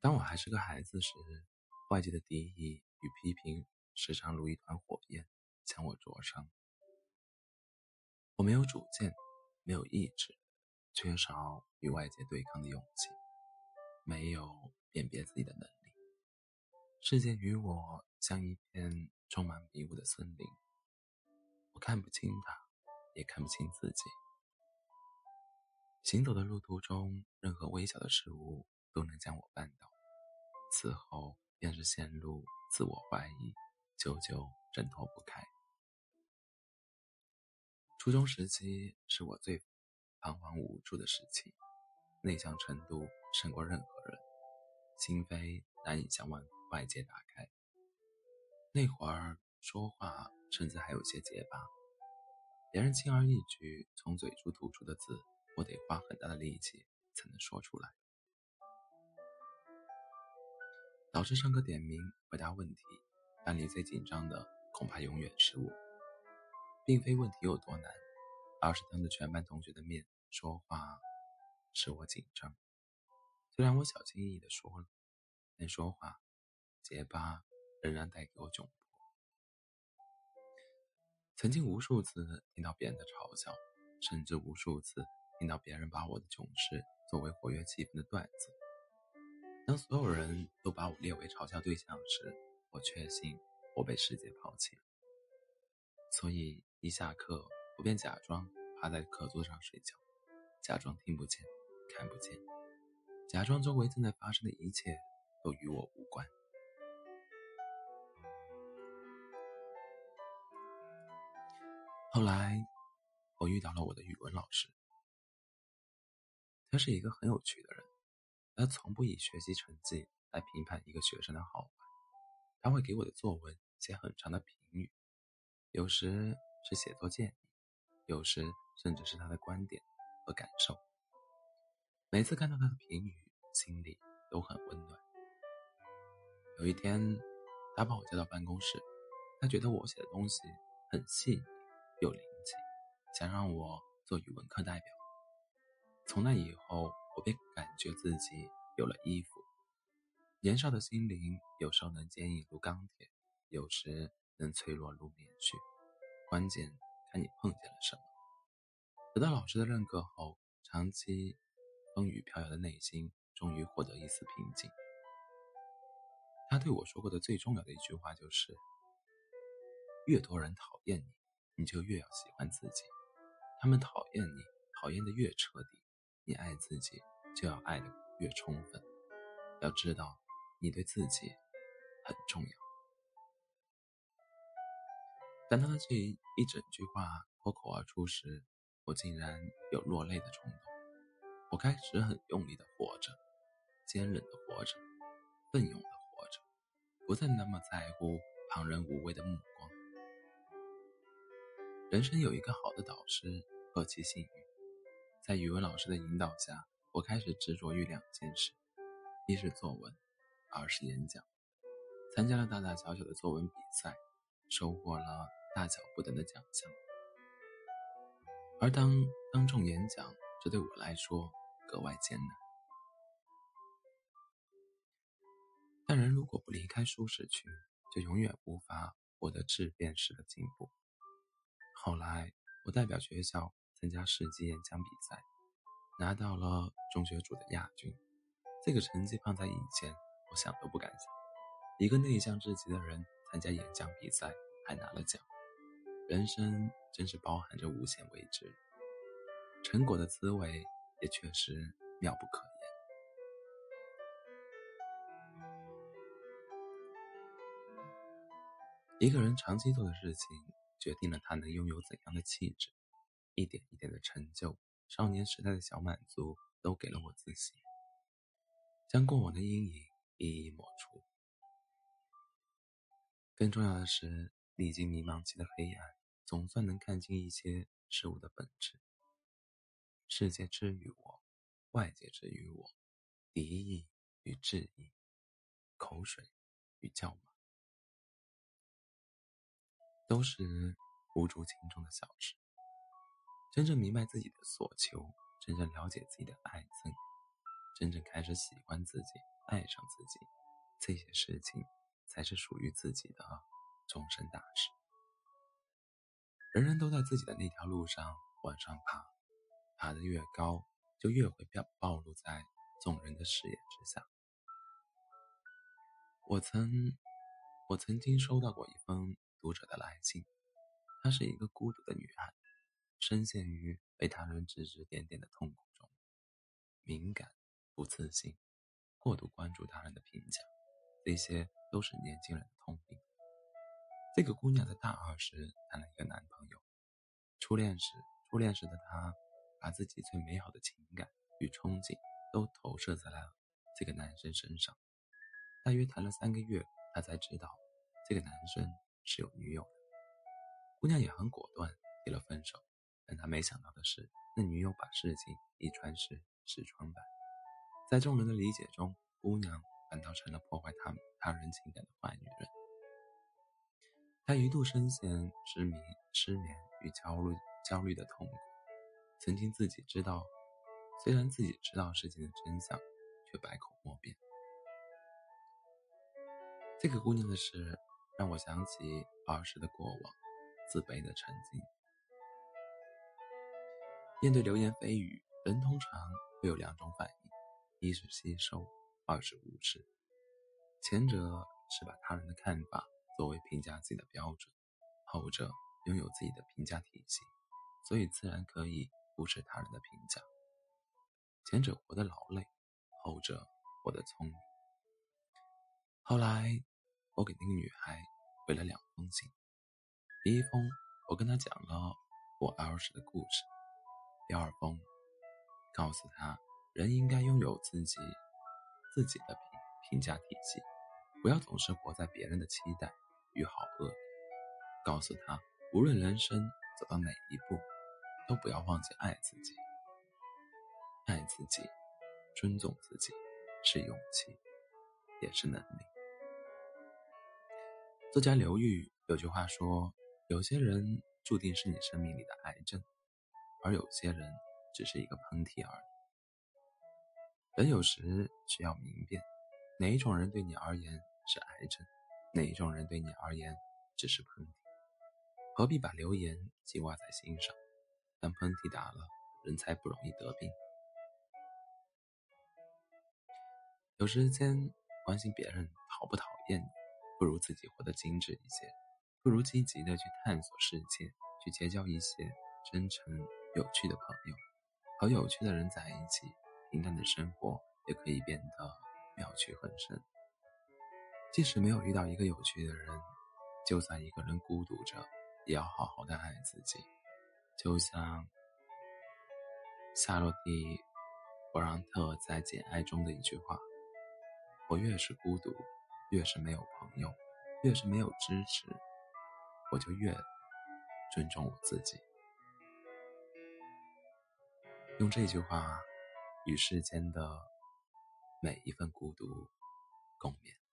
当我还是个孩子时，外界的敌意与批评时常如一团火焰将我灼伤。我没有主见，没有意志，缺少与外界对抗的勇气，没有辨别自己的能力。世界与我像一片充满迷雾的森林，我看不清它，也看不清自己。行走的路途中，任何微小的事物都能将我绊倒，此后便是陷入自我怀疑，久久挣脱不开。初中时期是我最彷徨无助的时期，内向程度胜过任何人，心扉难以向外。外界打开，那会儿说话甚至还有些结巴，别人轻而易举从嘴中吐出的字，我得花很大的力气才能说出来。老师上课点名回答问题，班里最紧张的恐怕永远是我，并非问题有多难，而是当着全班同学的面说话使我紧张。虽然我小心翼翼地说了，但说话。结巴仍然带给我窘迫。曾经无数次听到别人的嘲笑，甚至无数次听到别人把我的囧事作为活跃气氛的段子。当所有人都把我列为嘲笑对象时，我确信我被世界抛弃了。所以一下课，我便假装趴在课桌上睡觉，假装听不见、看不见，假装周围正在发生的一切都与我无关。后来，我遇到了我的语文老师。他是一个很有趣的人，他从不以学习成绩来评判一个学生的好坏。他会给我的作文写很长的评语，有时是写作建议，有时甚至是他的观点和感受。每次看到他的评语，心里都很温暖。有一天，他把我叫到办公室，他觉得我写的东西很细腻。有灵气，想让我做语文课代表。从那以后，我便感觉自己有了衣服。年少的心灵有时候能坚硬如钢铁，有时能脆弱如棉絮。关键看你碰见了什么。得到老师的认可后，长期风雨飘摇的内心终于获得一丝平静。他对我说过的最重要的一句话就是：越多人讨厌你。你就越要喜欢自己，他们讨厌你，讨厌的越彻底；你爱自己，就要爱的越充分。要知道，你对自己很重要。当他这一整句话脱口而出时，我竟然有落泪的冲动。我开始很用力的活着，坚韧的活着，奋勇的活着，不再那么在乎旁人无谓的目光。人生有一个好的导师，何其幸运！在语文老师的引导下，我开始执着于两件事：一是作文，二是演讲。参加了大大小小的作文比赛，收获了大小不等的奖项。而当当众演讲，这对我来说格外艰难。但人如果不离开舒适区，就永远无法获得质变式的进步。后来，我代表学校参加市级演讲比赛，拿到了中学组的亚军。这个成绩放在以前，我想都不敢想。一个内向至极的人参加演讲比赛还拿了奖，人生真是包含着无限未知。成果的滋味也确实妙不可言。一个人长期做的事情。决定了他能拥有怎样的气质，一点一点的成就，少年时代的小满足，都给了我自信，将过往的阴影一一抹除。更重要的是，历经迷茫期的黑暗，总算能看清一些事物的本质。世界之于我，外界之于我，敌意与质疑，口水与叫骂。都是无足轻重的小事。真正明白自己的所求，真正了解自己的爱憎，真正开始喜欢自己、爱上自己，这些事情才是属于自己的终身大事。人人都在自己的那条路上往上爬，爬得越高，就越会表暴露在众人的视野之下。我曾，我曾经收到过一封读者的来信，她是一个孤独的女孩，深陷于被他人指指点点的痛苦中，敏感、不自信、过度关注他人的评价，这些都是年轻人的通病。这个姑娘在大二时谈了一个男朋友，初恋时，初恋时的她把自己最美好的情感与憧憬都投射在了这个男生身上。大约谈了三个月，他才知道这个男生是有女友的。姑娘也很果断，提了分手。但他没想到的是，那女友把事情一传十，十传百，在众人的理解中，姑娘反倒成了破坏他他人情感的坏女人。他一度深陷失眠、失眠与焦虑、焦虑的痛苦。曾经自己知道，虽然自己知道事情的真相，却百口莫辩。这个姑娘的事让我想起儿时的过往，自卑的曾经。面对流言蜚语，人通常会有两种反应：一是吸收，二是无视。前者是把他人的看法作为评价自己的标准，后者拥有自己的评价体系，所以自然可以无视他人的评价。前者活得劳累，后者活得聪明。后来。我给那个女孩回了两封信，第一封我跟她讲了我儿时的故事，第二封告诉他人应该拥有自己自己的评评价体系，不要总是活在别人的期待与好恶。告诉他无论人生走到哪一步，都不要忘记爱自己，爱自己，尊重自己，是勇气，也是能力。作家刘玉有句话说：“有些人注定是你生命里的癌症，而有些人只是一个喷嚏而已。”人有时需要明辨，哪一种人对你而言是癌症，哪一种人对你而言只是喷嚏。何必把流言记挂在心上？当喷嚏打了，人才不容易得病。有时间关心别人讨不讨厌你。不如自己活得精致一些，不如积极的去探索世界，去结交一些真诚有趣的朋友，和有趣的人在一起，平淡的生活也可以变得妙趣横生。即使没有遇到一个有趣的人，就算一个人孤独着，也要好好的爱自己。就像夏洛蒂·勃朗特在《简爱》中的一句话：“我越是孤独。”越是没有朋友，越是没有支持，我就越尊重我自己。用这句话与世间的每一份孤独共勉。